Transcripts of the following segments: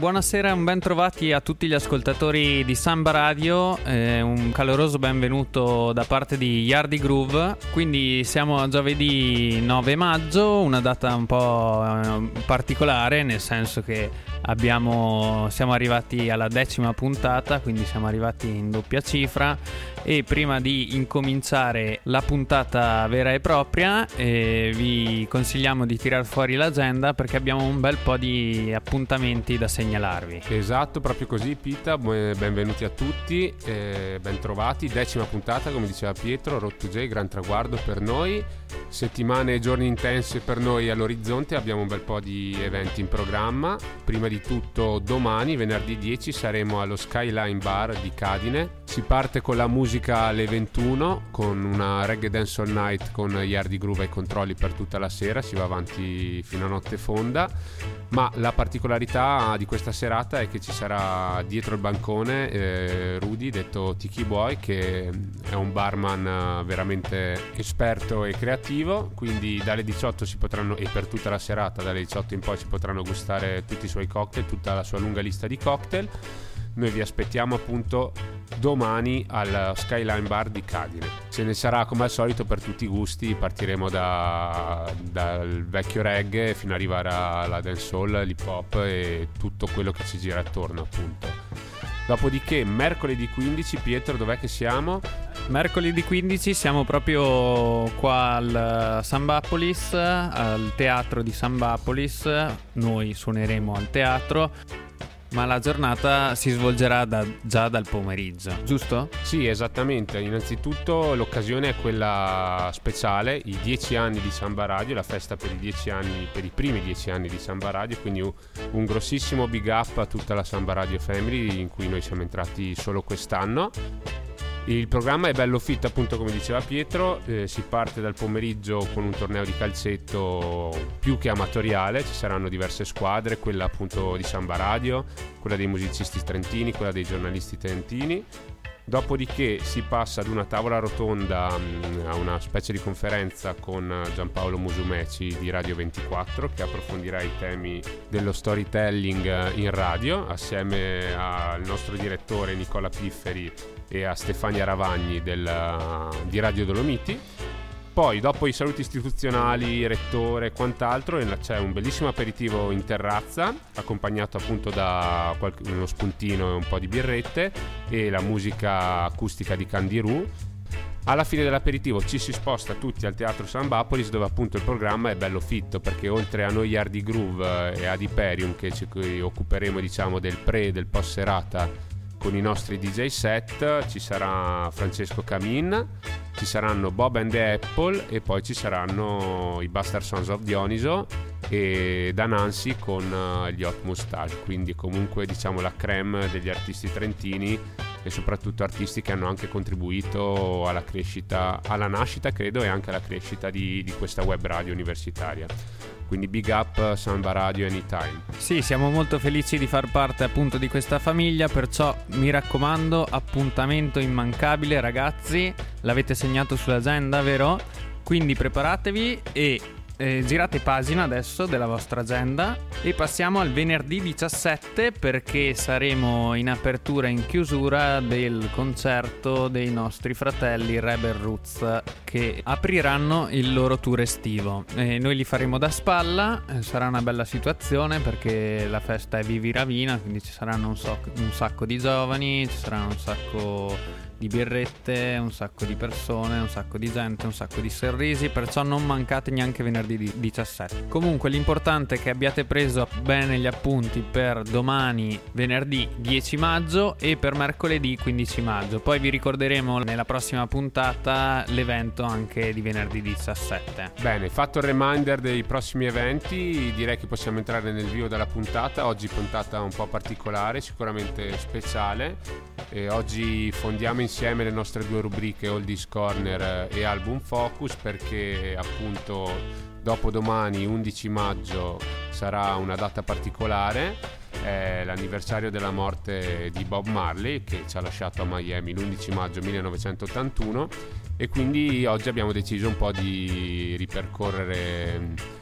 buonasera un ben trovati a tutti gli ascoltatori di Samba Radio, eh, un caloroso benvenuto da parte di Yardi Groove. Quindi siamo a giovedì 9 maggio, una data un po' eh, particolare, nel senso che abbiamo, siamo arrivati alla decima puntata, quindi siamo arrivati in doppia cifra e prima di incominciare la puntata vera e propria eh, vi consigliamo di tirar fuori l'agenda perché abbiamo un bel po' di appuntamenti da segnalarvi. Esatto, proprio così Pita, benvenuti a tutti, eh, bentrovati, decima puntata come diceva Pietro, Rotto J, gran traguardo per noi, settimane e giorni intensi per noi all'orizzonte, abbiamo un bel po' di eventi in programma, prima di tutto domani, venerdì 10, saremo allo Skyline Bar di Cadine, si parte con la musica musica alle 21 con una reggae dance all night con Yardi Groove ai controlli per tutta la sera, si va avanti fino a notte fonda, ma la particolarità di questa serata è che ci sarà dietro il bancone eh, Rudy, detto Tiki Boy, che è un barman veramente esperto e creativo, quindi dalle 18 si potranno, e per tutta la serata, dalle 18 in poi si potranno gustare tutti i suoi cocktail, tutta la sua lunga lista di cocktail. Noi vi aspettiamo appunto domani al Skyline Bar di Cadine. Ce ne sarà come al solito per tutti i gusti, partiremo da, dal vecchio reggae fino ad arrivare alla dancehall, l'hip hop e tutto quello che ci gira attorno appunto. Dopodiché mercoledì 15 Pietro dov'è che siamo? Mercoledì 15 siamo proprio qua al Sambapolis, al teatro di Sambapolis, noi suoneremo al teatro ma la giornata si svolgerà da, già dal pomeriggio, giusto? Sì, esattamente. Innanzitutto l'occasione è quella speciale, i dieci anni di Samba Radio, la festa per i, anni, per i primi dieci anni di Samba Radio, quindi un grossissimo big up a tutta la Samba Radio Family in cui noi siamo entrati solo quest'anno il programma è bello fit, appunto, come diceva Pietro. Eh, si parte dal pomeriggio con un torneo di calcetto più che amatoriale. Ci saranno diverse squadre, quella appunto di Samba Radio, quella dei musicisti trentini, quella dei giornalisti trentini. Dopodiché si passa ad una tavola rotonda, mm, a una specie di conferenza con Giampaolo Musumeci di Radio 24 che approfondirà i temi dello storytelling in radio assieme al nostro direttore Nicola Pifferi e a Stefania Ravagni del, di Radio Dolomiti. Poi, dopo i saluti istituzionali, rettore e quant'altro, c'è un bellissimo aperitivo in terrazza, accompagnato appunto da qualche, uno spuntino e un po' di birrette e la musica acustica di Candirù. Alla fine dell'aperitivo ci si sposta tutti al Teatro San Bapolis dove appunto il programma è bello fitto perché oltre a noi Hardy Groove e ad Hyperion che ci occuperemo diciamo del pre e del post serata con i nostri DJ set ci sarà Francesco Camin, ci saranno Bob and the Apple e poi ci saranno i Bastard Sons of Dioniso e da Nancy con uh, gli Hot Mustache, quindi comunque diciamo la creme degli artisti trentini e soprattutto artisti che hanno anche contribuito alla crescita, alla nascita credo e anche alla crescita di, di questa web radio universitaria. Quindi big up Samba Radio Anytime. Sì, siamo molto felici di far parte appunto di questa famiglia, perciò mi raccomando, appuntamento immancabile ragazzi, l'avete segnato sull'agenda, vero? Quindi preparatevi e eh, girate pagina adesso della vostra agenda e passiamo al venerdì 17 perché saremo in apertura e in chiusura del concerto dei nostri fratelli Rebel Roots che apriranno il loro tour estivo. E noi li faremo da spalla, eh, sarà una bella situazione perché la festa è vivi ravina, quindi ci saranno un, so- un sacco di giovani, ci saranno un sacco di birrette, un sacco di persone, un sacco di gente, un sacco di sorrisi, perciò non mancate neanche venerdì 17. Comunque l'importante è che abbiate preso bene gli appunti per domani venerdì 10 maggio e per mercoledì 15 maggio. Poi vi ricorderemo nella prossima puntata l'evento anche di venerdì 17. Bene, fatto il reminder dei prossimi eventi, direi che possiamo entrare nel vivo della puntata. Oggi puntata un po' particolare, sicuramente speciale. E oggi fondiamo in insieme le nostre due rubriche Oldies Corner e Album Focus perché appunto dopo domani 11 maggio sarà una data particolare è l'anniversario della morte di Bob Marley che ci ha lasciato a Miami l'11 maggio 1981 e quindi oggi abbiamo deciso un po' di ripercorrere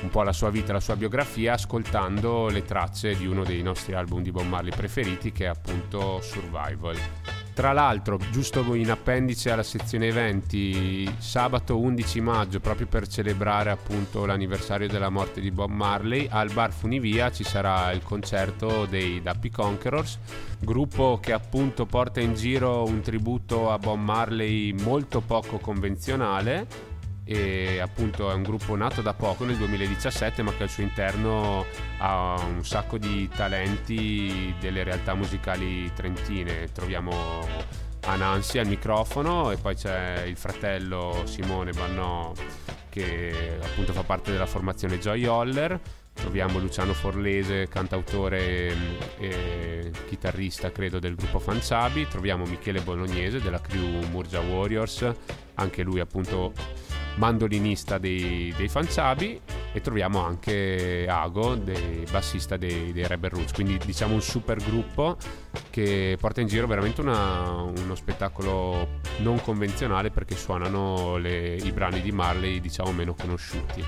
un po' la sua vita, la sua biografia, ascoltando le tracce di uno dei nostri album di Bob Marley preferiti, che è appunto Survival. Tra l'altro, giusto in appendice alla sezione eventi, sabato 11 maggio, proprio per celebrare appunto l'anniversario della morte di Bob Marley, al Bar Funivia ci sarà il concerto dei Dappy Conquerors, gruppo che appunto porta in giro un tributo a Bob Marley molto poco convenzionale e appunto è un gruppo nato da poco nel 2017 ma che al suo interno ha un sacco di talenti delle realtà musicali trentine. Troviamo Anansi al microfono e poi c'è il fratello Simone Bannò che appunto fa parte della formazione Joy Holler. Troviamo Luciano Forlese, cantautore e chitarrista credo del gruppo Fanciabi, troviamo Michele Bolognese della crew Murgia Warriors, anche lui appunto mandolinista dei, dei Fanciabi e troviamo anche Ago, dei, bassista dei, dei Rebel Roots, quindi diciamo un super gruppo che porta in giro veramente una, uno spettacolo non convenzionale perché suonano le, i brani di Marley diciamo meno conosciuti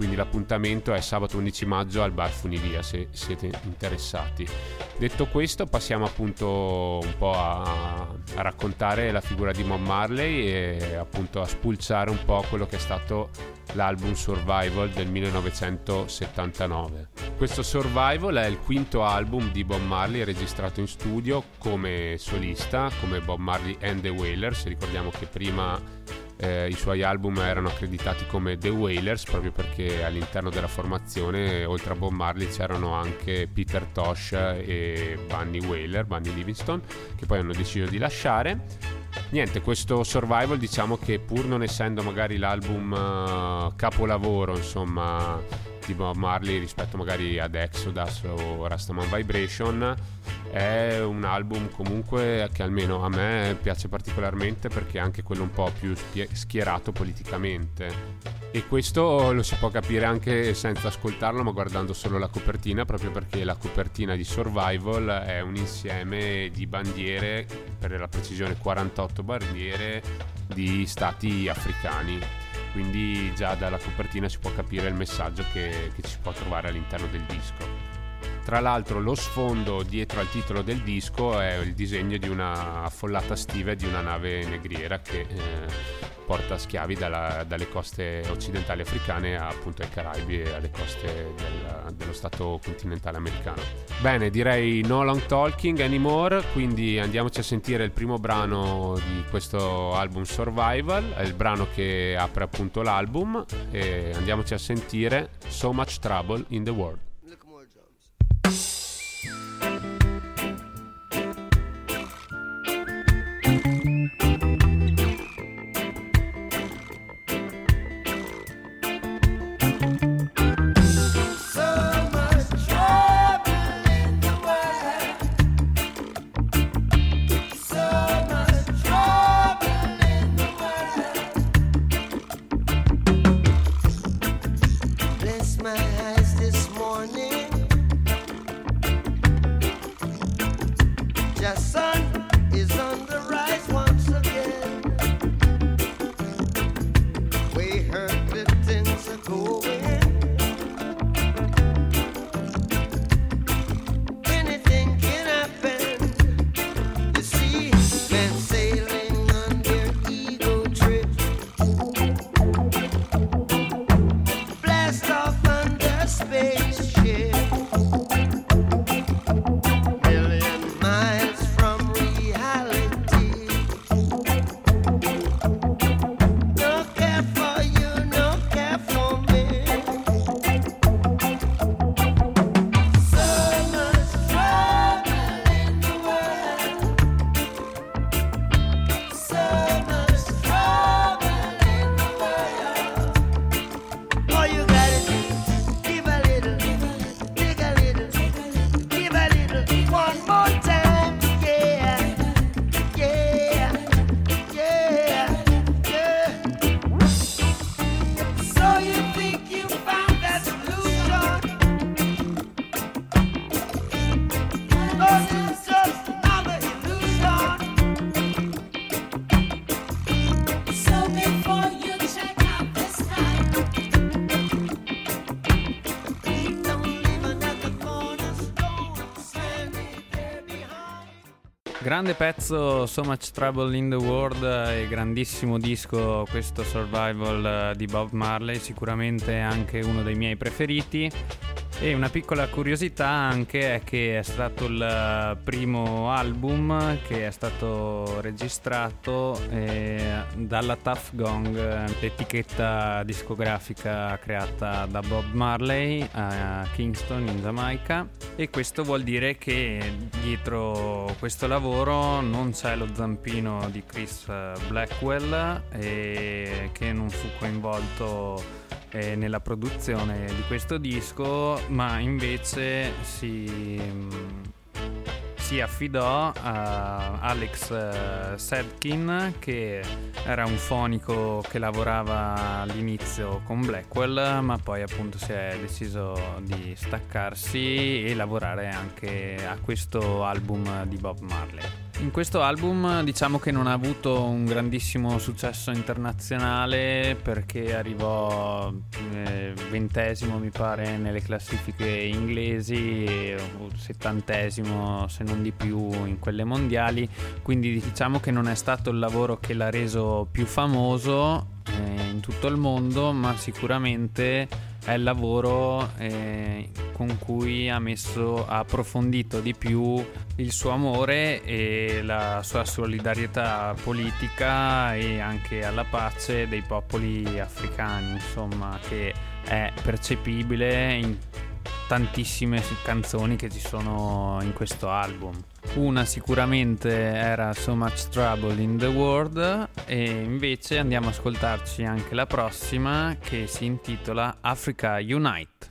quindi l'appuntamento è sabato 11 maggio al bar Funivia se siete interessati. Detto questo passiamo appunto un po' a, a raccontare la figura di Mon Marley e appunto a spulciare un po' quello che è stato l'album Survival del 1979. Questo Survival è il quinto album di Bob Marley registrato in studio come solista, come Bob Marley and the Wailers, ricordiamo che prima eh, i suoi album erano accreditati come The Wailers proprio perché all'interno della formazione oltre a Bob Marley c'erano anche Peter Tosh e Bunny Wailer, Bunny Livingston che poi hanno deciso di lasciare. Niente, questo survival diciamo che pur non essendo magari l'album uh, capolavoro, insomma, di Bob Marley rispetto magari ad Exodus o Rastaman Vibration, è un album comunque che almeno a me piace particolarmente perché è anche quello un po' più schierato politicamente. E questo lo si può capire anche senza ascoltarlo, ma guardando solo la copertina, proprio perché la copertina di Survival è un insieme di bandiere, per la precisione 48 bandiere, di stati africani. Quindi già dalla copertina si può capire il messaggio che, che ci può trovare all'interno del disco. Tra l'altro lo sfondo dietro al titolo del disco è il disegno di una affollata stiva di una nave negriera che eh, porta schiavi dalla, dalle coste occidentali africane appunto ai Caraibi e alle coste del, dello stato continentale americano. Bene, direi no long talking anymore, quindi andiamoci a sentire il primo brano di questo album Survival, è il brano che apre appunto l'album e andiamoci a sentire So Much Trouble in the World. Grande pezzo, So Much Trouble in the World e grandissimo disco questo Survival di Bob Marley, sicuramente anche uno dei miei preferiti. E una piccola curiosità anche è che è stato il primo album che è stato registrato eh, dalla Tough Gong, l'etichetta discografica creata da Bob Marley a Kingston in Giamaica e questo vuol dire che dietro questo lavoro non c'è lo zampino di Chris Blackwell e che non fu coinvolto eh, nella produzione di questo disco, ma invece si, si affidò a Alex eh, Sedkin, che era un fonico che lavorava all'inizio con Blackwell, ma poi appunto si è deciso di staccarsi e lavorare anche a questo album di Bob Marley. In questo album diciamo che non ha avuto un grandissimo successo internazionale perché arrivò eh, ventesimo mi pare nelle classifiche inglesi e settantesimo se non di più in quelle mondiali. Quindi diciamo che non è stato il lavoro che l'ha reso più famoso eh, in tutto il mondo ma sicuramente è il lavoro eh, con cui ha messo, ha approfondito di più il suo amore e la sua solidarietà politica e anche alla pace dei popoli africani, insomma, che è percepibile in tantissime canzoni che ci sono in questo album. Una sicuramente era So Much Trouble in the World e invece andiamo ad ascoltarci anche la prossima che si intitola Africa Unite.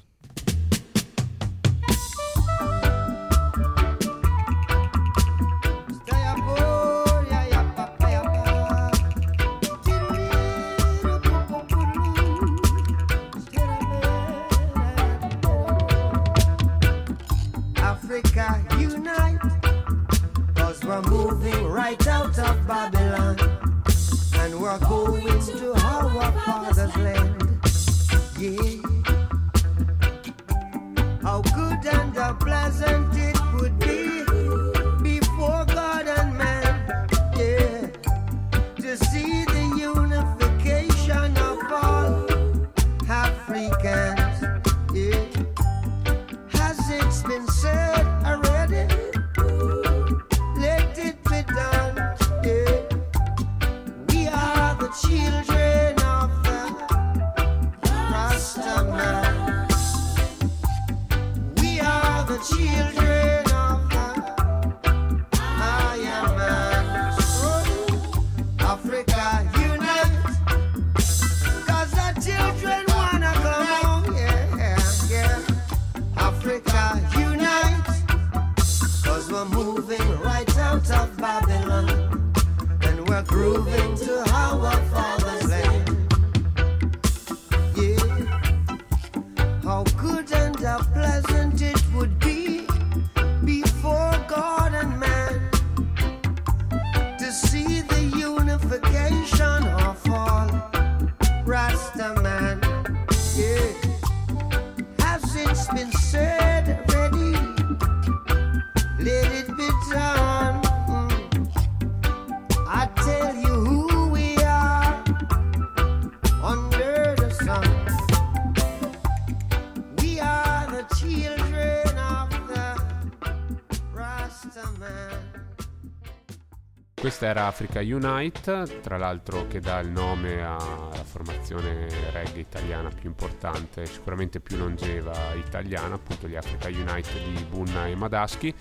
Questa era Africa Unite, tra l'altro che dà il nome alla formazione reggae italiana più importante, sicuramente più longeva italiana, appunto gli Africa Unite di Bunna e Madaschi.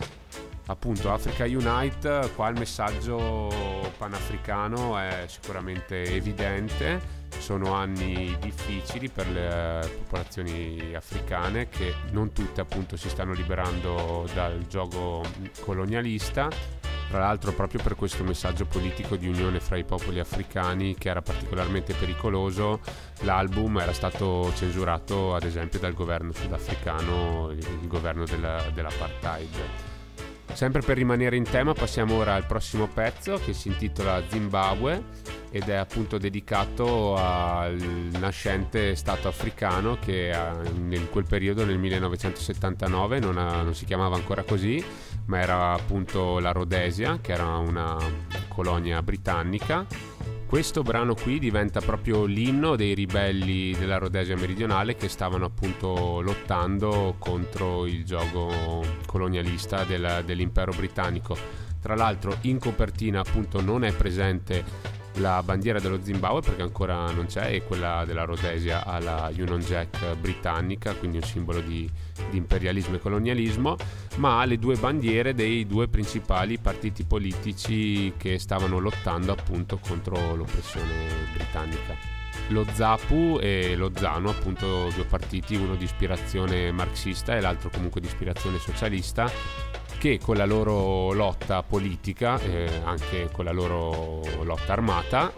Appunto Africa Unite, qua il messaggio panafricano è sicuramente evidente, sono anni difficili per le popolazioni africane che non tutte appunto si stanno liberando dal gioco colonialista tra l'altro proprio per questo messaggio politico di unione fra i popoli africani che era particolarmente pericoloso, l'album era stato censurato ad esempio dal governo sudafricano, il governo della, dell'apartheid. Sempre per rimanere in tema passiamo ora al prossimo pezzo che si intitola Zimbabwe ed è appunto dedicato al nascente Stato africano che in quel periodo nel 1979 non, ha, non si chiamava ancora così ma era appunto la Rhodesia, che era una colonia britannica. Questo brano qui diventa proprio l'inno dei ribelli della Rhodesia meridionale che stavano appunto lottando contro il gioco colonialista del, dell'impero britannico. Tra l'altro in copertina appunto non è presente la bandiera dello Zimbabwe perché ancora non c'è e quella della Rhodesia ha la Union Jack britannica, quindi un simbolo di, di, imperialismo e colonialismo, ma ha le due bandiere dei due principali partiti politici che stavano lottando appunto contro l'oppressione britannica. Lo ZAPU e lo ZANU, appunto due partiti, uno di ispirazione marxista e l'altro comunque di ispirazione socialista, che con la loro lotta politica, eh, anche con la loro lotta armata,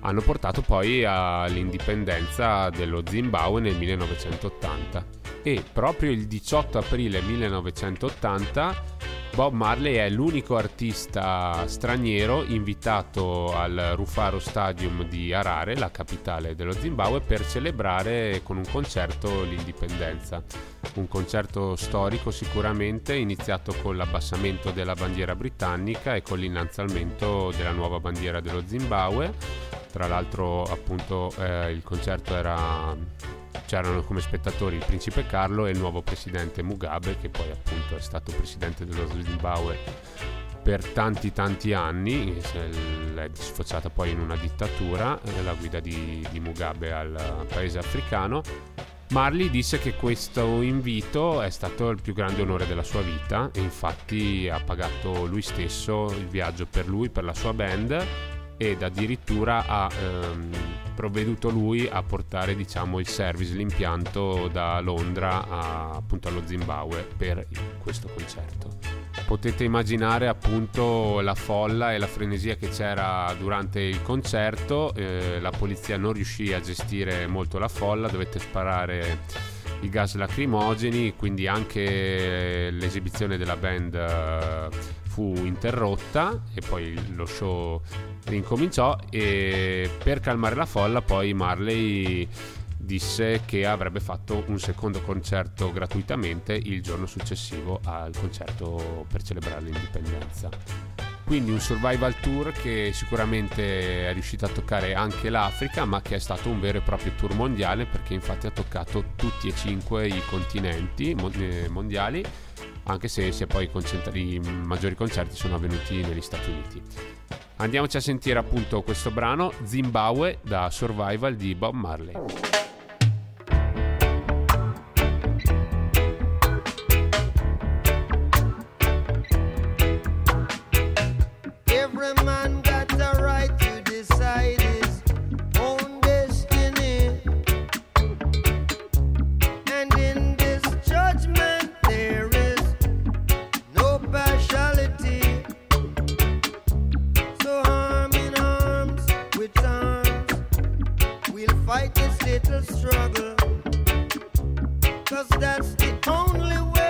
hanno portato poi all'indipendenza dello Zimbabwe nel 1980. E proprio il 18 aprile 1980 Bob Marley è l'unico artista straniero invitato al Rufaro Stadium di Harare, la capitale dello Zimbabwe, per celebrare con un concerto l'indipendenza. Un concerto storico sicuramente, iniziato con l'abbassamento della bandiera britannica e con l'innalzamento della nuova bandiera dello Zimbabwe. Tra l'altro appunto eh, il concerto era c'erano come spettatori il principe Carlo e il nuovo presidente Mugabe, che poi appunto è stato presidente dello Zimbabwe per tanti tanti anni, è sfociata poi in una dittatura, eh, la guida di, di Mugabe al paese africano. Marley disse che questo invito è stato il più grande onore della sua vita e infatti ha pagato lui stesso il viaggio per lui, per la sua band ed addirittura ha ehm, provveduto lui a portare diciamo, il service, l'impianto da Londra a, appunto allo Zimbabwe per questo concerto. Potete immaginare appunto la folla e la frenesia che c'era durante il concerto, eh, la polizia non riuscì a gestire molto la folla, dovette sparare i gas lacrimogeni, quindi anche l'esibizione della band eh, fu interrotta e poi lo show rincominciò e per calmare la folla poi Marley disse che avrebbe fatto un secondo concerto gratuitamente il giorno successivo al concerto per celebrare l'indipendenza. Quindi un survival tour che sicuramente è riuscito a toccare anche l'Africa, ma che è stato un vero e proprio tour mondiale perché infatti ha toccato tutti e cinque i continenti eh, mondiali anche se, se poi i maggiori concerti sono avvenuti negli Stati Uniti. Andiamoci a sentire appunto questo brano Zimbabwe da Survival di Bob Marley. fight this little struggle. Cause that's the only way.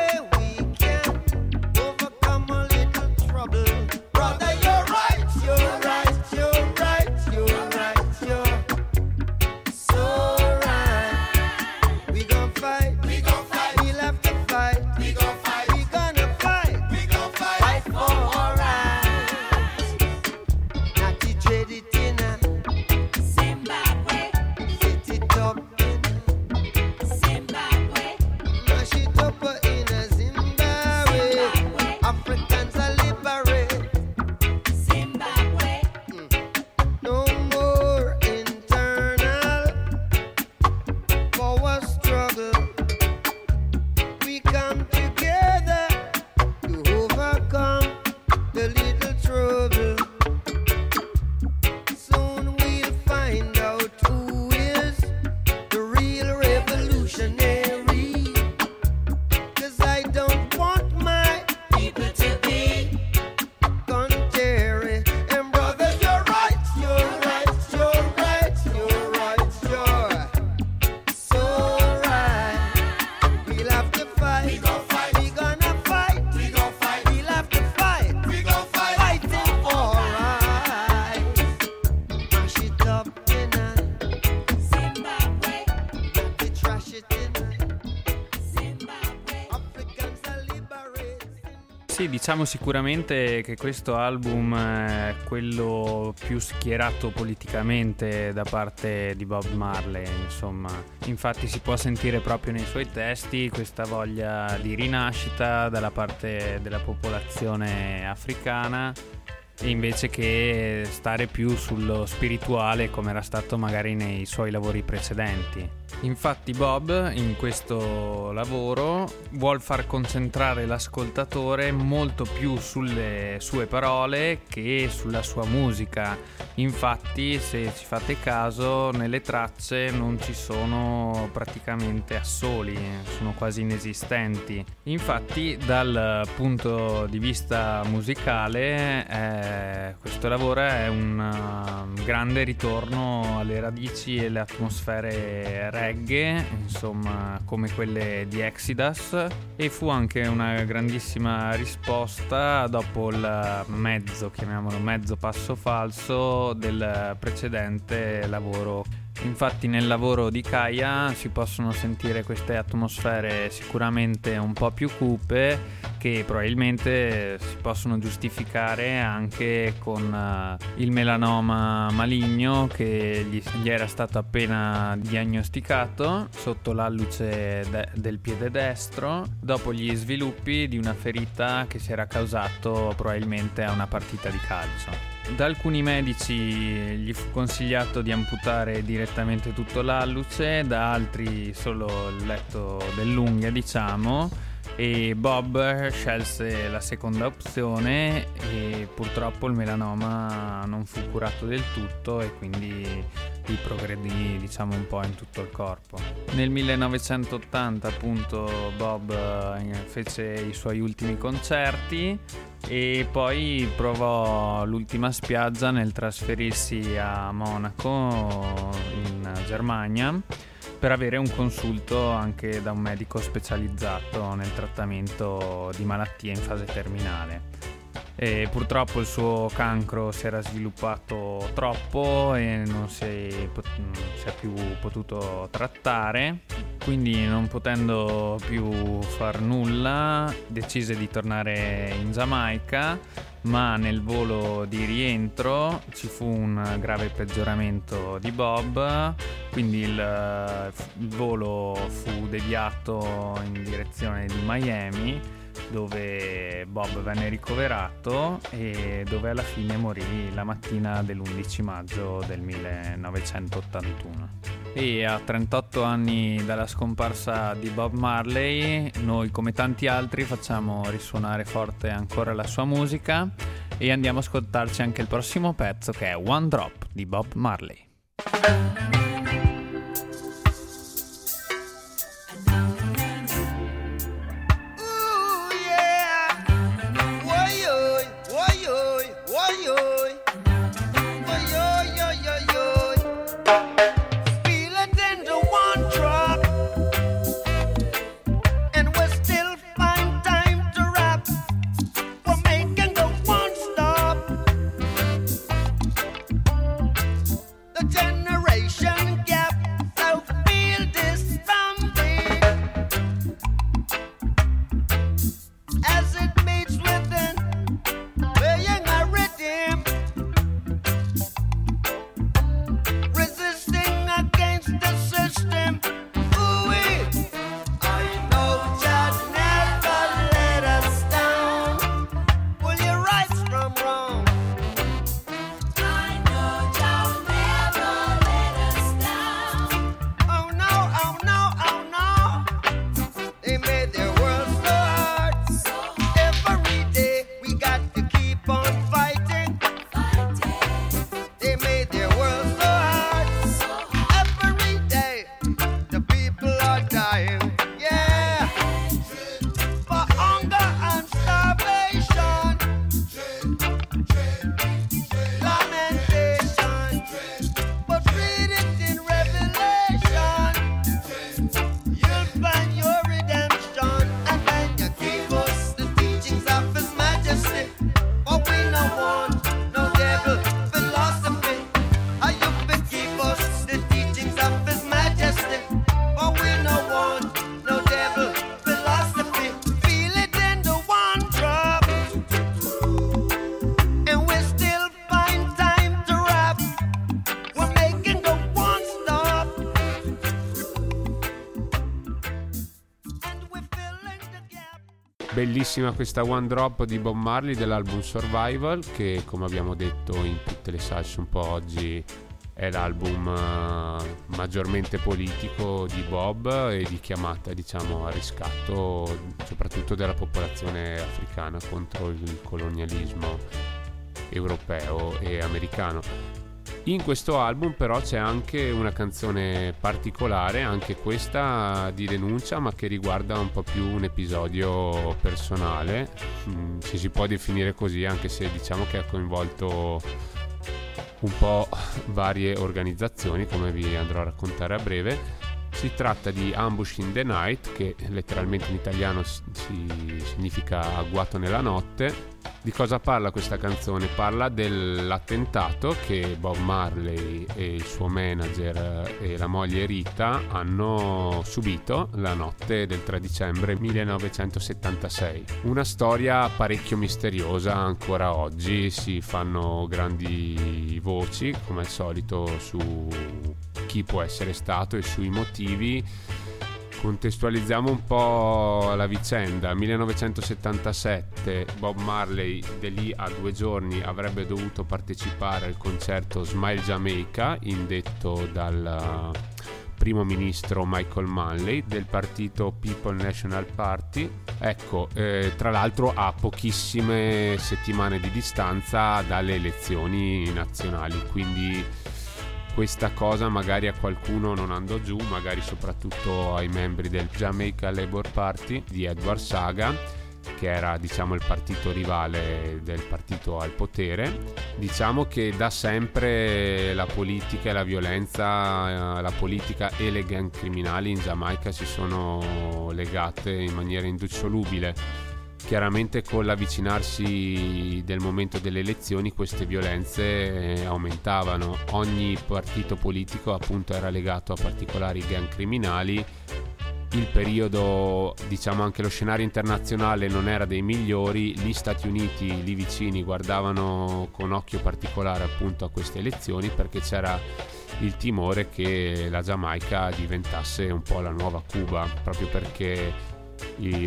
Diciamo sicuramente che questo album è quello più schierato politicamente da parte di Bob Marley, insomma. Infatti si può sentire proprio nei suoi testi questa voglia di rinascita dalla parte della popolazione africana invece che stare più sullo spirituale come era stato magari nei suoi lavori precedenti. Infatti Bob in questo lavoro vuole far concentrare l'ascoltatore molto più sulle sue parole che sulla sua musica. Infatti se ci fate caso nelle tracce non ci sono praticamente assoli, sono quasi inesistenti. Infatti dal punto di vista musicale eh, questo lavoro è un uh, grande ritorno alle radici e alle atmosfere reggae reggae, insomma, come quelle di Exodus, e fu anche una grandissima risposta dopo il mezzo, chiamiamolo mezzo passo falso del precedente lavoro Infatti nel lavoro di Kaya si possono sentire queste atmosfere sicuramente un po' più cupe che probabilmente si possono giustificare anche con uh, il melanoma maligno che gli, gli, era stato appena diagnosticato sotto l'alluce de- del piede destro dopo gli sviluppi di una ferita che si era causato probabilmente a una partita di calcio. Da alcuni medici gli fu consigliato di amputare direttamente tutto l'alluce, da altri solo il letto dell'unghia, diciamo, e Bob scelse la seconda opzione e purtroppo il melanoma non fu curato del tutto e quindi gli progredì diciamo un po' in tutto il corpo. Nel 1980 appunto Bob eh, fece i suoi ultimi concerti e poi provò l'ultima spiaggia nel trasferirsi a Monaco in Germania per avere un consulto anche da un medico specializzato nel trattamento di malattie in fase terminale. E purtroppo il suo cancro si era sviluppato troppo e non si, non si è più potuto trattare, quindi non potendo più far nulla decise di tornare in Giamaica, ma nel volo di rientro ci fu un grave peggioramento di Bob, quindi il, il volo fu deviato in direzione di Miami dove Bob venne ricoverato e dove alla fine morì la mattina dell'11 maggio del 1981. E a 38 anni dalla scomparsa di Bob Marley, noi come tanti altri facciamo risuonare forte ancora la sua musica e andiamo a ascoltarci anche il prossimo pezzo che è One Drop di Bob Marley. Bellissima questa One Drop di Bob Marley dell'album Survival che come abbiamo detto in tutte le salse un po' oggi è l'album uh, maggiormente politico di Bob e di chiamata diciamo a riscatto soprattutto della popolazione africana contro il colonialismo europeo e americano. In questo album però c'è anche una canzone particolare, anche questa di denuncia, ma che riguarda un po' più un episodio personale, mm, se si può definire così, anche se diciamo che ha coinvolto un po' varie organizzazioni, come vi andrò a raccontare a breve. Si tratta di Ambush in the Night, che letteralmente in italiano si, significa agguato nella notte, di cosa parla questa canzone? Parla dell'attentato che Bob Marley e il suo manager e la moglie Rita hanno subito la notte del 3 dicembre 1976. Una storia parecchio misteriosa ancora oggi, si fanno grandi voci come al solito su chi può essere stato e sui motivi Contestualizziamo un po' la vicenda. 1977 Bob Marley di lì a due giorni avrebbe dovuto partecipare al concerto Smile Jamaica indetto dal primo ministro Michael Manley del partito People National Party. Ecco, eh, tra l'altro a pochissime settimane di distanza dalle elezioni nazionali, quindi questa cosa magari a qualcuno non andò giù, magari soprattutto ai membri del Jamaica Labour Party di Edward Saga che era diciamo il partito rivale del partito al potere. Diciamo che da sempre la politica e la violenza la politica e le gang criminali in Giamaica si sono legate in maniera indissolubile Chiaramente con l'avvicinarsi del momento delle elezioni queste violenze eh, aumentavano, ogni partito politico appunto era legato a particolari gang criminali, il periodo, diciamo anche lo scenario internazionale non era dei migliori, gli Stati Uniti lì vicini guardavano con occhio particolare appunto a queste elezioni perché c'era il timore che la Giamaica diventasse un po' la nuova Cuba, proprio perché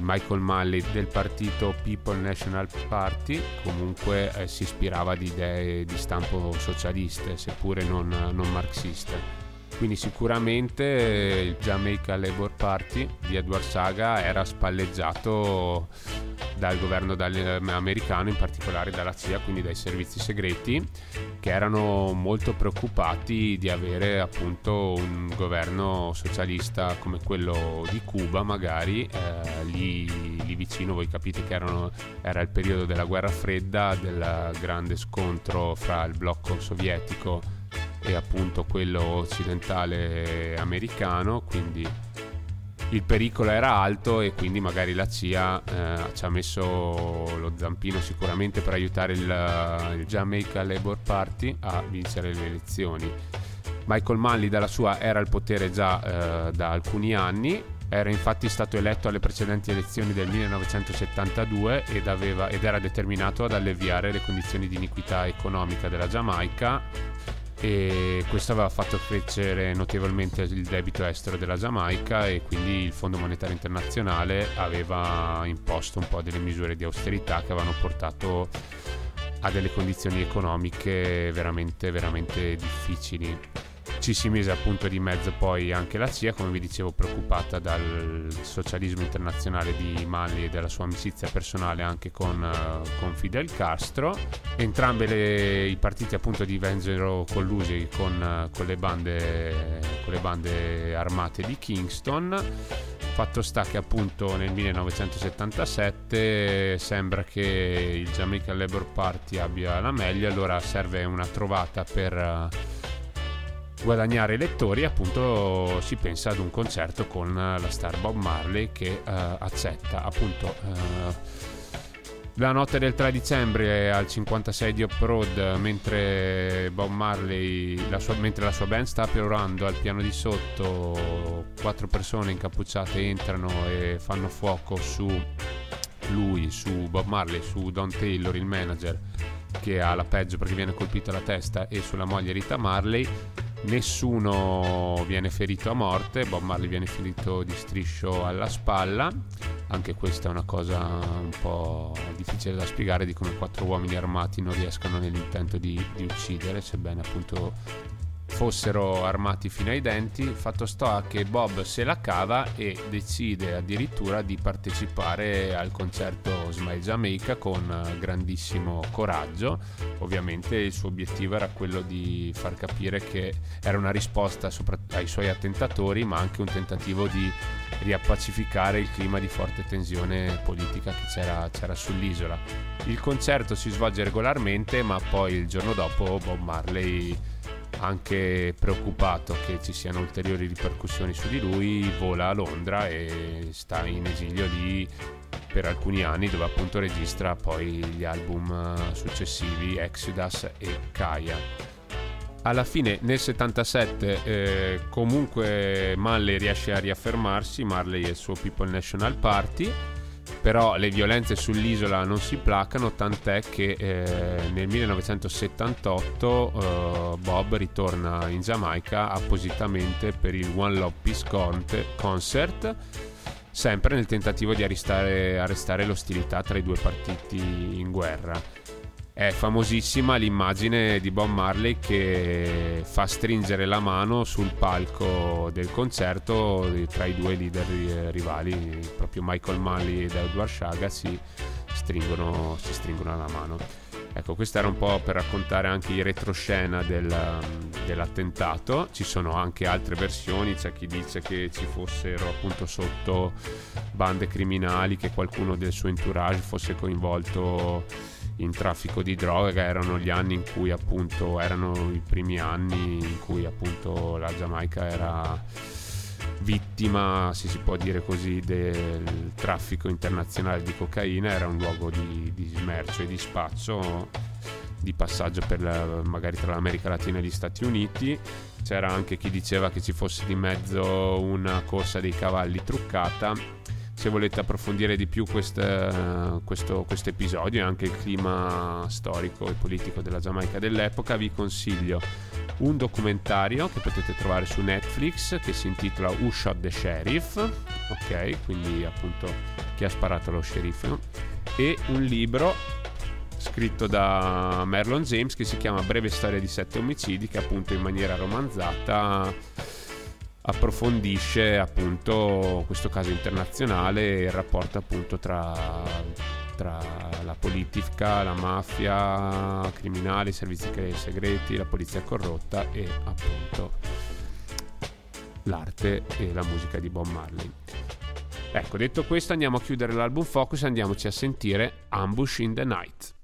Michael Malley del partito People National Party comunque eh, si ispirava ad idee di stampo socialiste seppure non, non marxiste quindi sicuramente il Jamaica Labour Party di Edward Saga era spalleggiato dal governo americano, in particolare dalla CIA, quindi dai servizi segreti, che erano molto preoccupati di avere appunto un governo socialista come quello di Cuba, magari eh, lì, lì, vicino. Voi capite che erano, era il periodo della guerra fredda, del grande scontro fra il blocco sovietico e appunto quello occidentale americano, quindi il pericolo era alto e quindi magari la CIA eh, ci ha messo lo zampino sicuramente per aiutare il, il Jamaica Labour Party a vincere le elezioni. Michael Manley dalla sua era al potere già eh, da alcuni anni, era infatti stato eletto alle precedenti elezioni del 1972 ed, aveva, ed era determinato ad alleviare le condizioni di iniquità economica della Giamaica e questo aveva fatto crescere notevolmente il debito estero della Giamaica e quindi il Fondo Monetario Internazionale aveva imposto un po' delle misure di austerità che avevano portato a delle condizioni economiche veramente veramente difficili ci si mise appunto di mezzo poi anche la CIA, come vi dicevo, preoccupata dal socialismo internazionale di Mali e della sua amicizia personale anche con, uh, con Fidel Castro. Entrambi i partiti appunto divensero collusi con, uh, con, le bande, con le bande armate di Kingston. Fatto sta che appunto nel 1977 sembra che il Jamaica Labour Party abbia la meglio, allora serve una trovata per uh, guadagnare elettori appunto si pensa ad un concerto con la star Bob Marley che uh, accetta appunto uh, la notte del 3 dicembre al 56 di Off-Road mentre Bob Marley la sua, mentre la sua band sta perorando al piano di sotto quattro persone incappucciate entrano e fanno fuoco su lui, su Bob Marley, su Don Taylor il manager che ha la peggio perché viene colpito alla testa e sulla moglie Rita Marley nessuno viene ferito a morte, Bob Marley viene ferito di striscio alla spalla. Anche questa è una cosa un po' difficile da spiegare di come quattro uomini armati non riescano nell'intento di, di uccidere, sebbene appunto fossero armati fino ai denti. Fatto sta che Bob se la cava e decide addirittura di partecipare al concerto Smile Jamaica con grandissimo coraggio. Ovviamente il suo obiettivo era quello di far capire che era una risposta ai suoi attentatori, ma anche un tentativo di riappacificare il clima di forte tensione politica che c'era, c'era sull'isola. Il concerto si svolge regolarmente, ma poi il giorno dopo Bob Marley anche preoccupato che ci siano ulteriori ripercussioni su di lui, vola a Londra e sta in esilio lì per alcuni anni dove appunto registra poi gli album successivi Exodus e Kaya. Alla fine nel 77 eh, comunque Marley riesce a riaffermarsi, Marley e il suo People National Party però le violenze sull'isola non si placano, tant'è che eh, nel 1978 eh, Bob ritorna in Giamaica appositamente per il One Love Peace Concert, sempre nel tentativo di arrestare, arrestare l'ostilità tra i due partiti in guerra. È famosissima l'immagine di Bob Marley che fa stringere la mano sul palco del concerto tra i due leader rivali, proprio Michael Marley ed Edward Shaga si stringono, si stringono la mano. Ecco, questo era un po' per raccontare anche i retroscena del, dell'attentato. Ci sono anche altre versioni, c'è chi dice che ci fossero appunto sotto bande criminali, che qualcuno del suo entourage fosse coinvolto in traffico di droga, erano gli anni in cui appunto erano i primi anni in cui appunto la Giamaica era vittima, se si può dire così, del traffico internazionale di cocaina, era un luogo di, di smercio e di spaccio, di passaggio per la, magari tra l'America Latina e gli Stati Uniti. C'era anche chi diceva che ci fosse di mezzo una corsa dei cavalli truccata se volete approfondire di più questo, questo episodio e anche il clima storico e politico della Giamaica dell'epoca, vi consiglio un documentario che potete trovare su Netflix che si intitola Who Shot the Sheriff, ok, quindi appunto chi ha sparato allo sceriffo, e un libro scritto da Merlon James che si chiama Breve storia di sette omicidi che appunto in maniera romanzata approfondisce appunto questo caso internazionale e il rapporto appunto tra, tra la politica, la mafia, criminali, i servizi segreti, la polizia corrotta e appunto l'arte e la musica di Bob Marley. Ecco, detto questo andiamo a chiudere l'album Focus e andiamoci a sentire Ambush in the Night.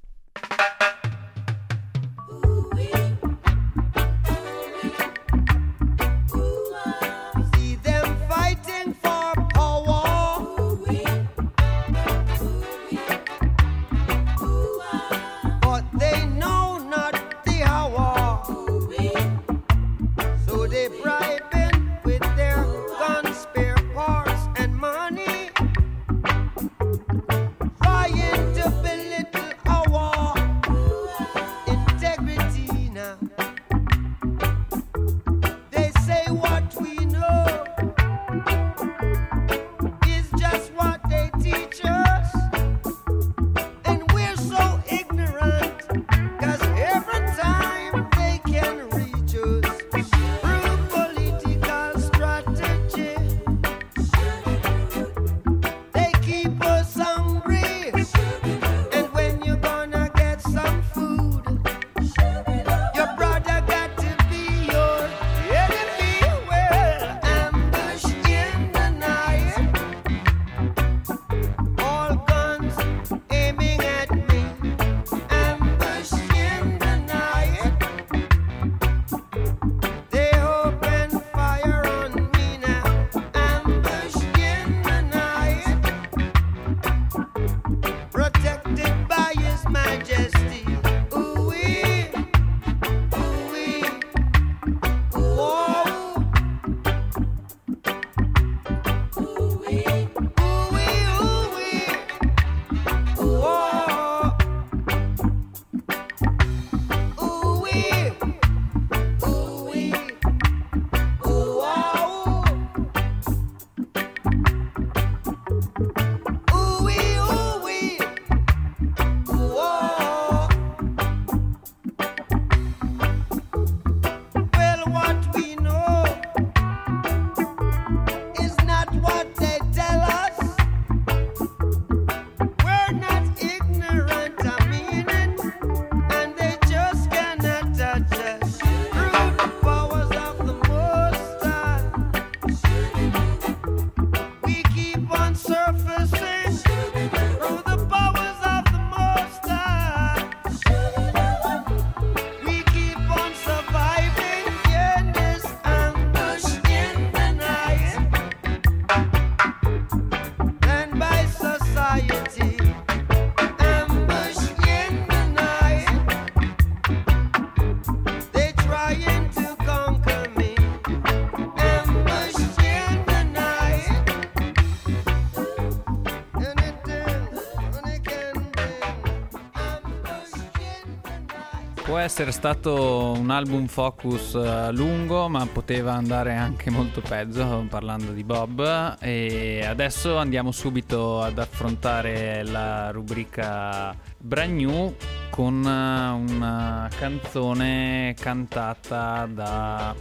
Essere stato un album focus eh, lungo, ma poteva andare anche molto peggio parlando di Bob. E adesso andiamo subito ad affrontare la rubrica Brand New con eh, una canzone cantata da,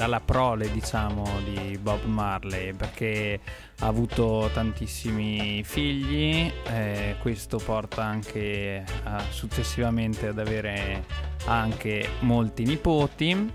dalla prole, diciamo, di Bob Marley, perché ha avuto tantissimi figli, eh, questo porta anche a, successivamente ad avere anche molti nipoti.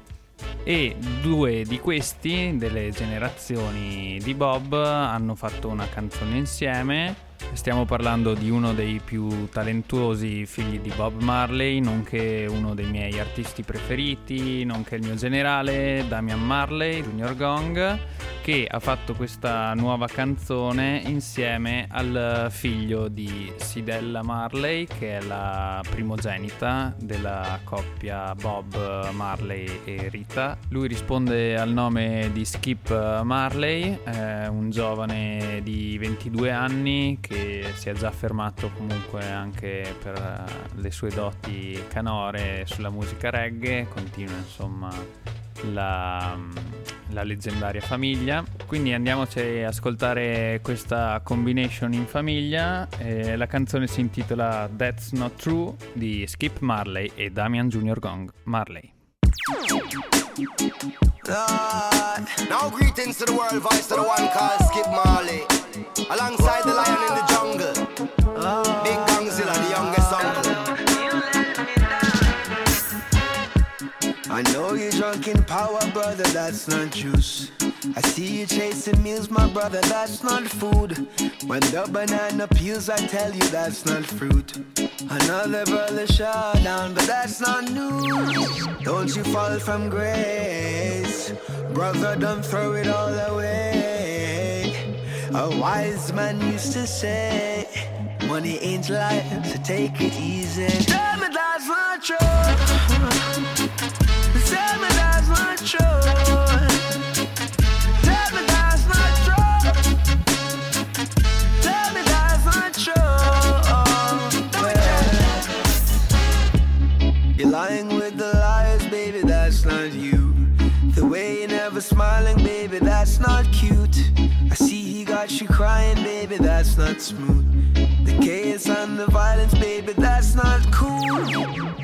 E due di questi delle generazioni di Bob hanno fatto una canzone insieme Stiamo parlando di uno dei più talentuosi figli di Bob Marley, nonché uno dei miei artisti preferiti, nonché il mio generale, Damian Marley, Junior Gong, che ha fatto questa nuova canzone insieme al figlio di Sidella Marley, che è la primogenita della coppia Bob Marley e Rita. Lui risponde al nome di Skip Marley, eh, un giovane di 22 anni che si è già affermato comunque anche per eh, le sue doti canore sulla musica reggae, continua insomma la, la, leggendaria famiglia. Quindi andiamoci ad ascoltare questa combination in famiglia. Eh, la canzone si intitola That's Not True di Skip Marley e Damian Junior Gong Marley. Lord. Now greetings to the world, voice to the one called Skip Marley. Alongside the lion in the jungle. Big Gangzilla, the youngest uncle. I know you're drunk in power, brother, that's not juice. I see you chasing meals, my brother, that's not food. When the banana peels, I tell you that's not fruit. Another brother shot down, but that's not news. Don't you fall from grace, brother, don't throw it all away. A wise man used to say, Money ain't life, so take it easy. Tell me that's not true. Tell me that's not true. Tell me that's not true. Tell me that's not true. You're lying with the liars, baby, that's not you. The way you're never smiling, baby, that's not cute. I see he got you crying, baby, that's not smooth. The chaos and the violence, baby, that's not cool.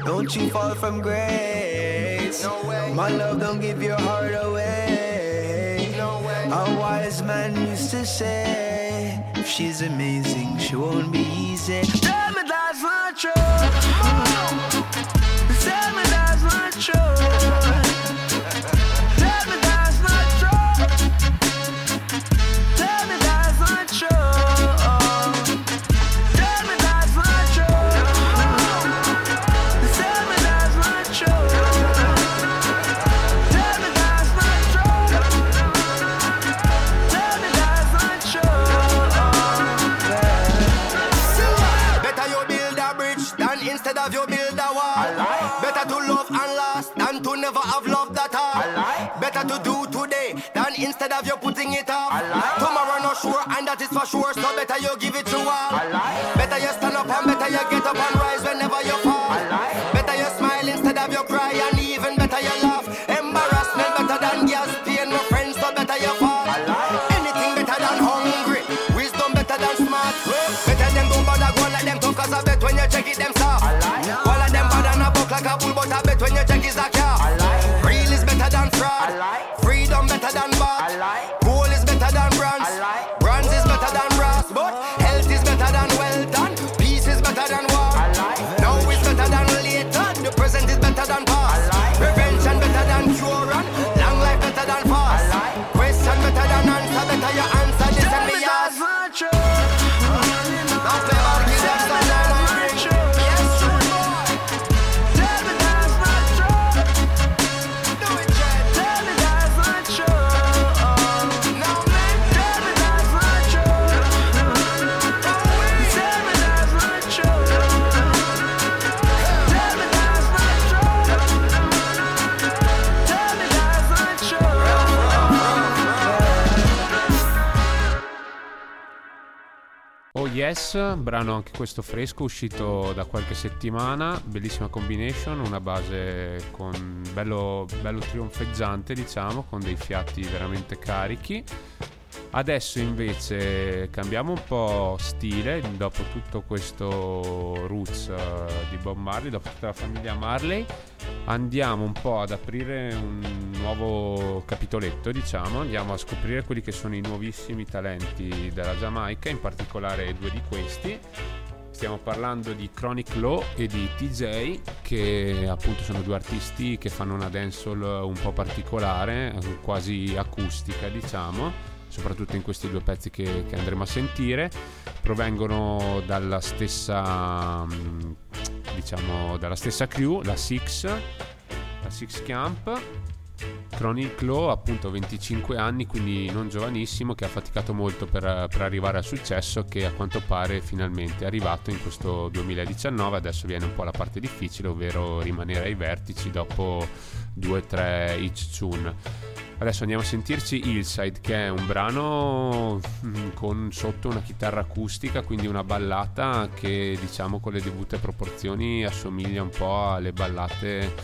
Don't you fall from grace. No way. My love, don't give your heart away. No way. A wise man used to say, if she's amazing, she won't be easy. Tell me that's not true. Tell me that's not true. Instead of you putting it off. Tomorrow no sure, and that is for sure. So better you give it to her. Yes, brano anche questo fresco, uscito da qualche settimana, bellissima combination, una base con bello, bello trionfeggiante diciamo, con dei fiati veramente carichi. Adesso invece cambiamo un po' stile, dopo tutto questo roots uh, di Bob Marley, dopo tutta la famiglia Marley, andiamo un po' ad aprire un nuovo capitoletto, diciamo, andiamo a scoprire quelli che sono i nuovissimi talenti della Giamaica, in particolare due di questi. Stiamo parlando di Chronic Law e di TJ, che appunto sono due artisti che fanno una dancehall un po' particolare, quasi acustica, diciamo soprattutto in questi due pezzi che, che andremo a sentire, provengono dalla stessa, mm, diciamo, dalla stessa crew, la Six, la Six Camp. Chronic Law, appunto 25 anni, quindi non giovanissimo, che ha faticato molto per, per, arrivare al successo che a quanto pare finalmente è arrivato in questo 2019. Adesso viene un po' la parte difficile, ovvero rimanere ai vertici dopo 2-3 each tune. Adesso andiamo a sentirci Hillside, che è un brano mm, con sotto una chitarra acustica, quindi una ballata che diciamo con le debute proporzioni assomiglia un po' alle ballate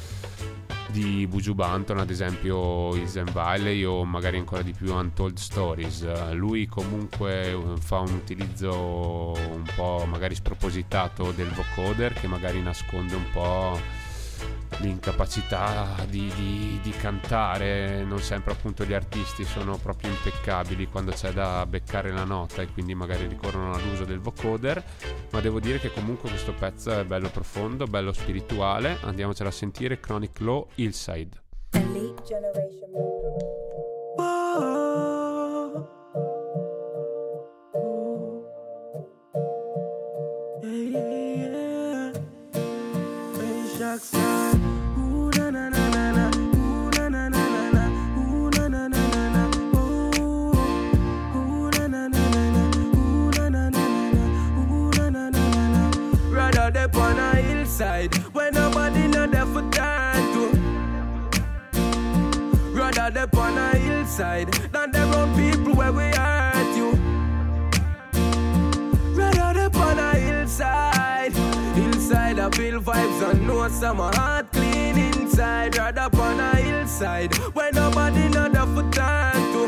di Buju Banton, ad esempio Hills Valley o magari ancora di più Untold Stories. Lui comunque eh, fa un utilizzo un po' magari spropositato del vocoder che magari nasconde un po' l'incapacità di, di, di, cantare, non sempre appunto gli artisti sono proprio impeccabili quando c'è da beccare la nota e quindi magari ricorrono all'uso del vocoder, ma devo dire che comunque questo pezzo è bello profondo, bello spirituale, andiamocela a sentire Chronic Law Hillside. Elite Generation. Oh. Yeah, yeah, yeah. Hillside than their own people where we hurt you. Rather they on a hillside, hillside I feel vibes and know some heart clean inside. Rather on a hillside when nobody there for time to.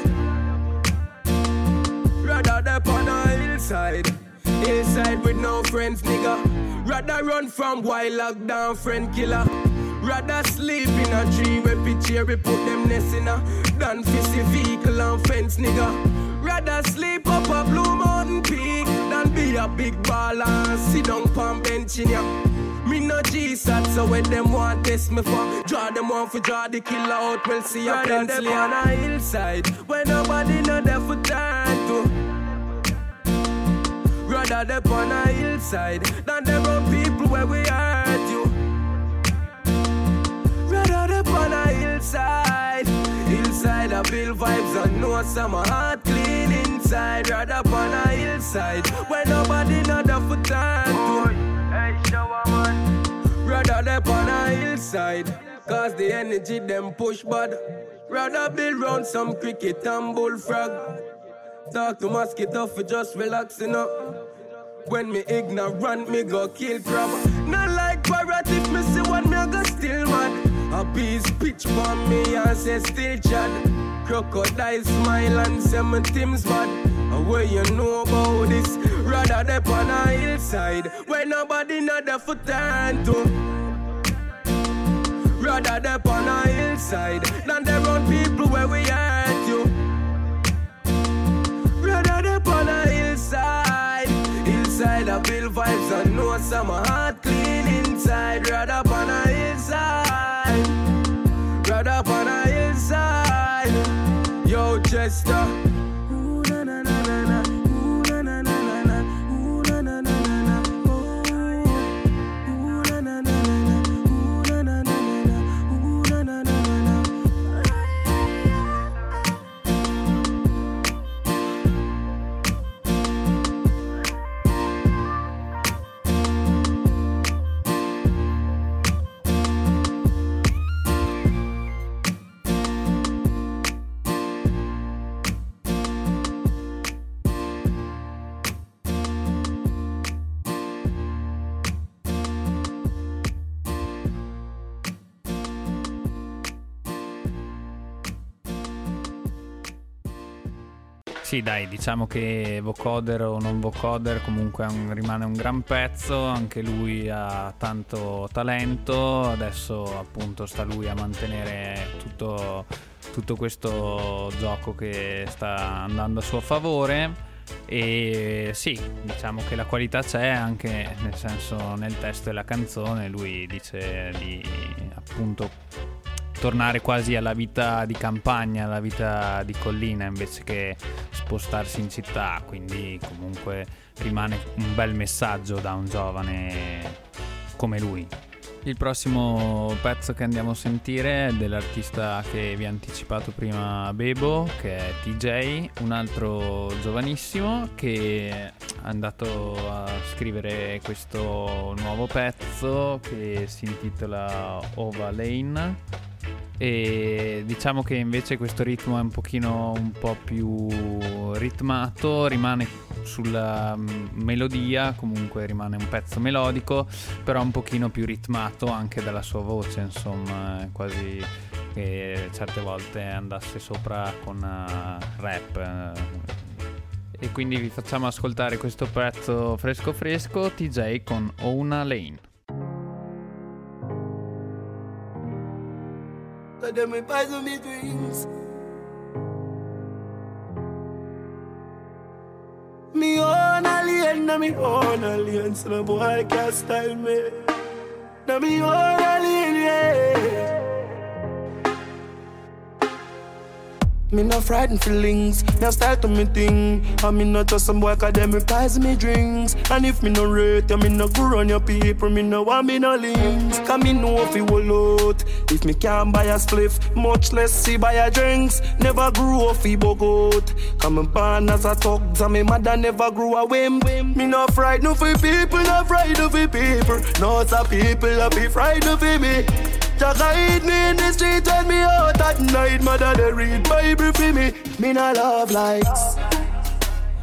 Rather they on a hillside, hillside with no friends, nigga. Rather run from wild lockdown friend killer. Rather sleep in a tree where picture we put them nest in a than fishy vehicle and fence nigga. Rather sleep up a blue mountain peak than be a big baller and sit down palm bench in ya. Me no G-sat, so when them want test me for Draw them on for draw the killer out, we'll see a pencil on a hillside Where nobody know there for time to Rather they on a hillside than them run people where we hurt hillside. Hillside I feel vibes and know some heart clean inside. Rather on a hillside where nobody know the for time. Hey, shower man. Rather they on a hillside. Cause the energy them push bad. Rather build round some cricket and bullfrog. Talk to mosquito for just relaxing up. When me ignorant, me go kill crab. Not like parrot A piece pitch for me and say still chad. Crocodile smile and say my team's mad. Where you know about this? Rather they on a hillside where nobody know the foot turn to. Rather they on a hillside than they run people where we hurt you. Rather they on a hillside, hillside I feel vibes and know some heart clean inside. Right Rather on a hillside, rather on a hillside. Yo, Chester. Sì, dai, diciamo che vocoder o non vocoder comunque un, rimane un gran pezzo, anche lui ha tanto talento, adesso appunto sta lui a mantenere tutto, tutto questo gioco che sta andando a suo favore e sì, diciamo che la qualità c'è anche nel senso nel testo della canzone, lui dice di appunto tornare quasi alla vita di campagna, alla vita di collina invece che spostarsi in città, quindi comunque rimane un bel messaggio da un giovane come lui. Il prossimo pezzo che andiamo a sentire è dell'artista che vi ha anticipato prima Bebo, che è TJ, un altro giovanissimo che è andato a scrivere questo nuovo pezzo che si intitola Ova Lane e diciamo che invece questo ritmo è un pochino un po' più ritmato, rimane sulla mm, melodia, comunque rimane un pezzo melodico, però un pochino più ritmato anche dalla sua voce, insomma, quasi che certe volte andasse sopra con uh, rap. E quindi vi facciamo ascoltare questo pezzo fresco fresco TJ con Ouna Lane. Cause them me poison me dreams. Me own alien, na me own alien, so no boy can't style me. Na me own alien, yeah. Me no frightened feelings, now start to me thing. I me not just some boy cause them reprise me drinks. And if me no rate you, me no go run your people, me no want me no links. Cause me know if you will out. If me can't buy a spliff, much less see buy a drinks. Never grew off he bogot. Come and born as a thugs and me mother never grew a whim. Me no frightened no for people, no frightened for people. No, some people a be frightened for me. Just guide me in the street when me out at night. Mother, they read Bible for me. Me no love likes.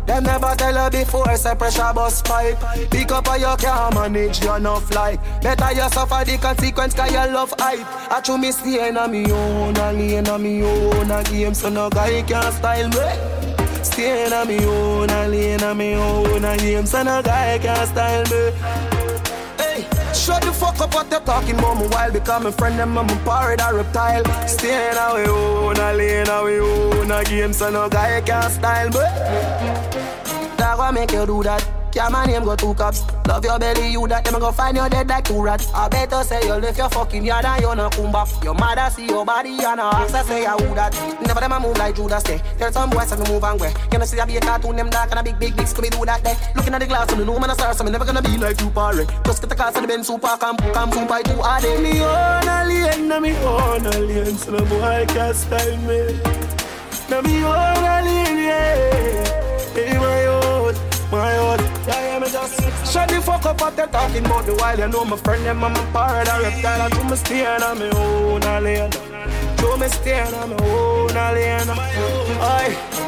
Them never tell her before, say pressure bus pipe. Pick up or you can't manage, you enough like. Better you suffer the consequence, cause you love hype. I true me stay in me own, a lane on me own, a game, so no guy can style me. Stay in me own, a lane on me own, a game, so no guy can style me. Shut the fuck up what you're talking about me while becoming friend them I'm a pirate or reptile. Staying away own a lane away own a game so no guy can style but That gonna make you do that. Yeah, my name go two cops. Love your belly, you that them go find you dead like two rats. I better say you left your fucking yard and you no come back. Your mother see your body and her ask I say I would that. Never them a move like Judas say. Tell some boys to move and way. You know see I be a cartoon them dark and a big big big scooby do that day. Looking at the glass and the no man a star so me never gonna be like you parry. Just get the car so the Benz super come come boom by two a day. Me own alien, na me own alien, so the boy can't style me. Na me own alien, yeah. Hey, Yeah, yeah, me just shut the fuck up what they talking about the while you know my friend them I'm a part of reptile and to me stay on my own alien. To me stay on my own alien. Aye.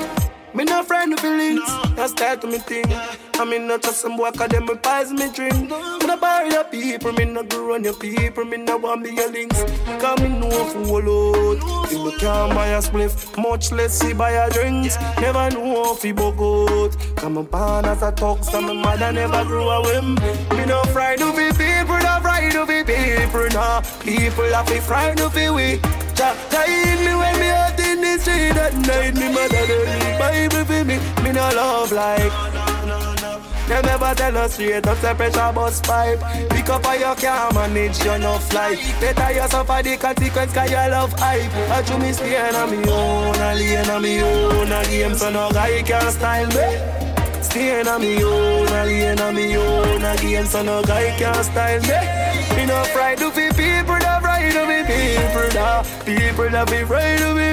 Me no friend of feelings, that's start to me thing. I mean not just some boy cause them pies me drink. Me no bury your people, me no grow on your people, me no want be your links. Cause me know fool out. You can't buy a spliff, much less see buy a drinks. Never know if you out. Come on, born as a talk, so my mother never grew a whim. Me no frightened of be people, no frightened of be people, no. People have be frightened of be we. Guide me when me out in the street at night. Me mother read Bible for me. Me no love like. Them never tell us straight up the pressure bus pipe. Pick up or you can't manage, you no fly. Better you suffer the consequence cause you love hype. I do me stay on me own, a lane on me own, a game so no guy can style me. Stay on me own, a lane on me own, a game so no guy can style me. Me no fright to be people, people, no people that be afraid of me.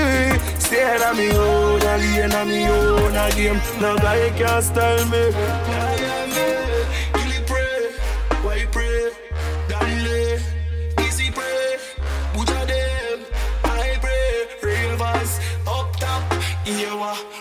Stay on me own, a lane on me own, a game no guy can style me. It, pray, why pray, easy pray, them, I pray, ravers, up top, Rosalie.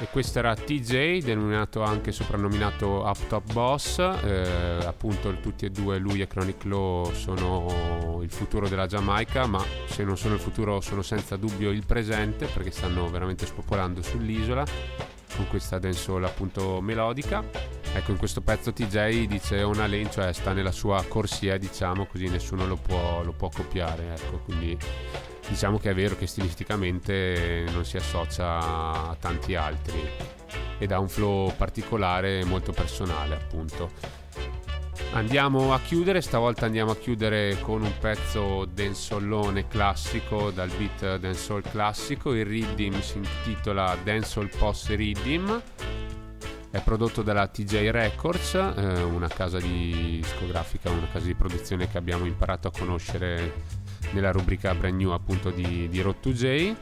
E questo era TJ, denominato anche soprannominato Up Top Boss. Eh, appunto, tutti e due, lui e Chronic Law, sono il futuro della Giamaica, ma se non sono il futuro, sono senza dubbio il presente perché stanno veramente spopolando sull'isola con questa dancehall appunto melodica. Ecco, in questo pezzo TJ dice una lane, cioè sta nella sua corsia, diciamo, così nessuno lo può, lo può copiare. Ecco, quindi diciamo che è vero che stilisticamente non si associa a tanti altri ed ha un flow particolare molto personale appunto. Andiamo a chiudere stavolta andiamo a chiudere con un pezzo dancehollone classico dal beat dancehall classico. Il riddim si intitola dancehall post riddim è prodotto dalla TJ Records, eh, una casa discografica, una casa di produzione che abbiamo imparato a conoscere nella rubrica brand new appunto di, di Road to J.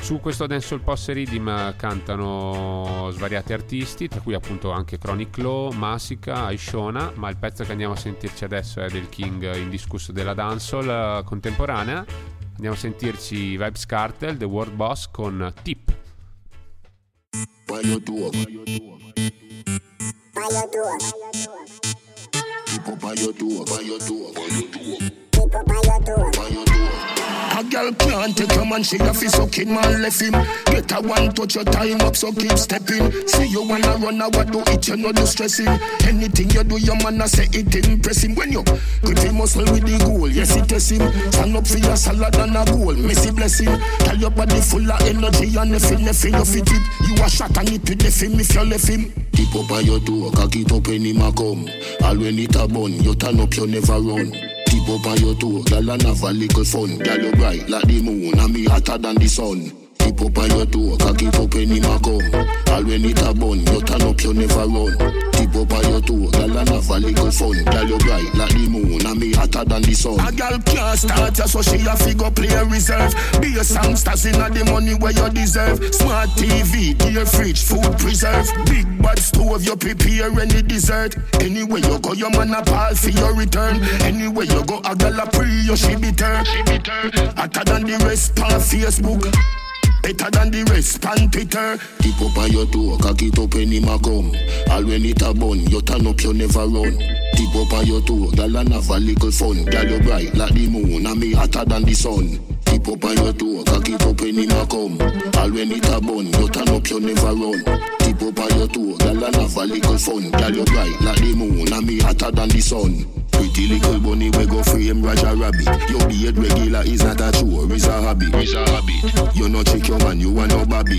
Su questo Dancehall Posse Redeem cantano svariati artisti, tra cui appunto anche Chronic Law, Masica, Aishona, ma il pezzo che andiamo a sentirci adesso è del king indiscusso della dancehall eh, contemporanea. Andiamo a sentirci Vibes Cartel, The World Boss con Tip. By your door. By your door. By your door. By your door. By your door. By your door. people by your door. By your a girl can't take your man, she a fi sucking man left him. Get a one touch your time up, so keep stepping. See you wanna run, a what do it, you know do stressing. Anything you do, your man a say it impress him. When you grip him muscle with the goal, yes it test him. Stand up for your salad and a goal, messy blessing. Tell your body full of energy and nothing, nothing you fit it. You a shot and it with the film if you left him. Keep up by your door, cock it up any ma come. All when it a bun, you turn up, you never run. Tip up on your toe, girl and have a little fun. Girl you bright like the moon, and me hotter than the sun. Tip up on your toe, cock it up any ma come. All when it a bun, you turn up, you never run. Tip up on your toe, girl and have a little fun. Girl you bright like the moon, and me hotter than the sun. A girl can't start ya, so she a figure play reserve. Be a songsters inna the money where you deserve. Smart TV, dear fridge, food preserve. Big bad stove, you prepare any dessert. Anywhere you go, your man a pal for your return. Anywhere you go, a girl a pre, you she be turn. She be turn. Hotter than the rest on Facebook. Better than the rest, pan Twitter. Tip up on your door, cock it up any ma come. All when it a bun, you turn up, you never run. Tip up on your door, girl and have a little fun. Girl you bright like the moon, and me hotter than the sun. Tip up on your door, cock it up any ma come. All when it a bun, you turn up, you never run. Tip up on your door, girl and have a little fun. Girl you bright like the moon, and me hotter than the sun. Pretty little bunny we go frame Roger Rabbit. Your beard regular is not a chore, it's a habit. It's a habit. You no chick your man, you want no baby.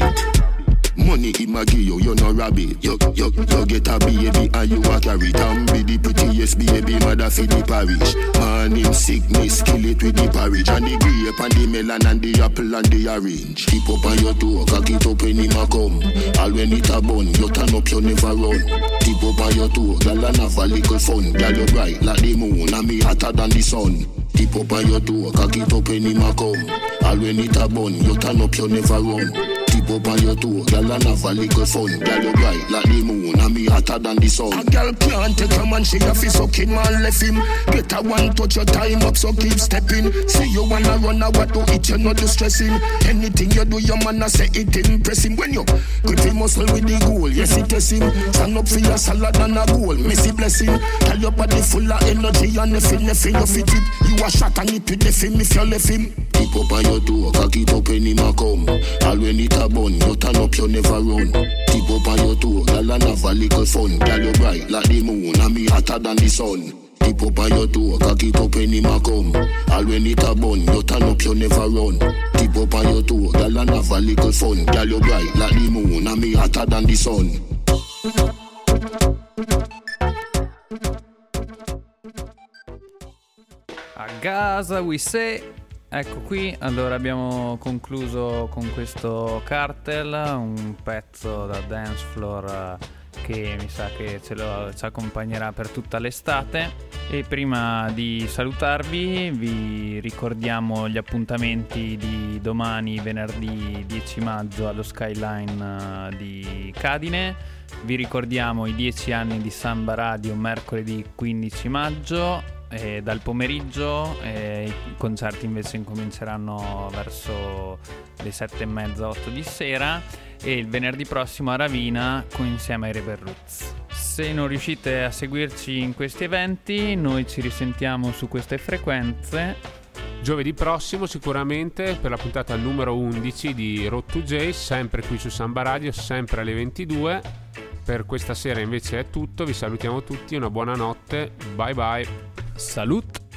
Money him a give you, you no rabbit. You, you, you get a baby and you a carry it be the prettiest baby mother for the parish. Man him sickness, kill it with the porridge and the grape and the melon and the apple and the orange. Keep up on your door, cock it up when him a come. All when it a bun, you turn up, you never run. Keep up on your door, girl and have a little fun. Girl you bright like the moon and me hotter than the sun. Keep up on your door, cock it up when him a come. All when it a bun, you turn up, you never run. Keep up on your toe, girl and have a little fun. Girl you bright like the moon and me hotter than the sun. A girl can't take a man, she a fi sucking man left him. Get a one touch your time up, so keep stepping. See you wanna run a what do it, you know do stressing. Anything you do, your man a say it impress him. When you grip him muscle with the goal, yes it test him. Stand up for your salad and a goal, messy blessing. Tell your body full of energy and nothing, nothing you fit it. You a shot and it with the film if you left him. Keep up on your toe, cock it up any ma come. All when it a bun, you turn up, you never run. Keep up on your toe, girl and have a little fun. Girl you bright like the moon, and me hotter than the sun. Keep up on your toe, cock it up any ma come. All when it a bun, you turn up, you never run. Keep up on your toe, girl and have a little fun. Girl you bright like the moon, and me hotter than the sun. A Gaza we say. Ecco qui, allora abbiamo concluso con questo cartel, un pezzo da dance floor eh, che mi sa che ce lo, ci accompagnerà per tutta l'estate. E prima di salutarvi vi ricordiamo gli appuntamenti di domani, venerdì 10 maggio allo Skyline eh, di Cadine. Vi ricordiamo i 10 anni di Samba Radio mercoledì 15 maggio e dal pomeriggio e i concerti invece incominceranno verso le sette e mezza, otto di sera e il venerdì prossimo a Ravina insieme ai Rebel Roots. Se non riuscite a seguirci in questi eventi, noi ci risentiamo su queste frequenze Giovedì prossimo sicuramente per la puntata numero 11 di Road to J, sempre qui su Samba Radio, sempre alle 22. Per questa sera invece è tutto, vi salutiamo tutti, una buona notte, bye bye. Salut!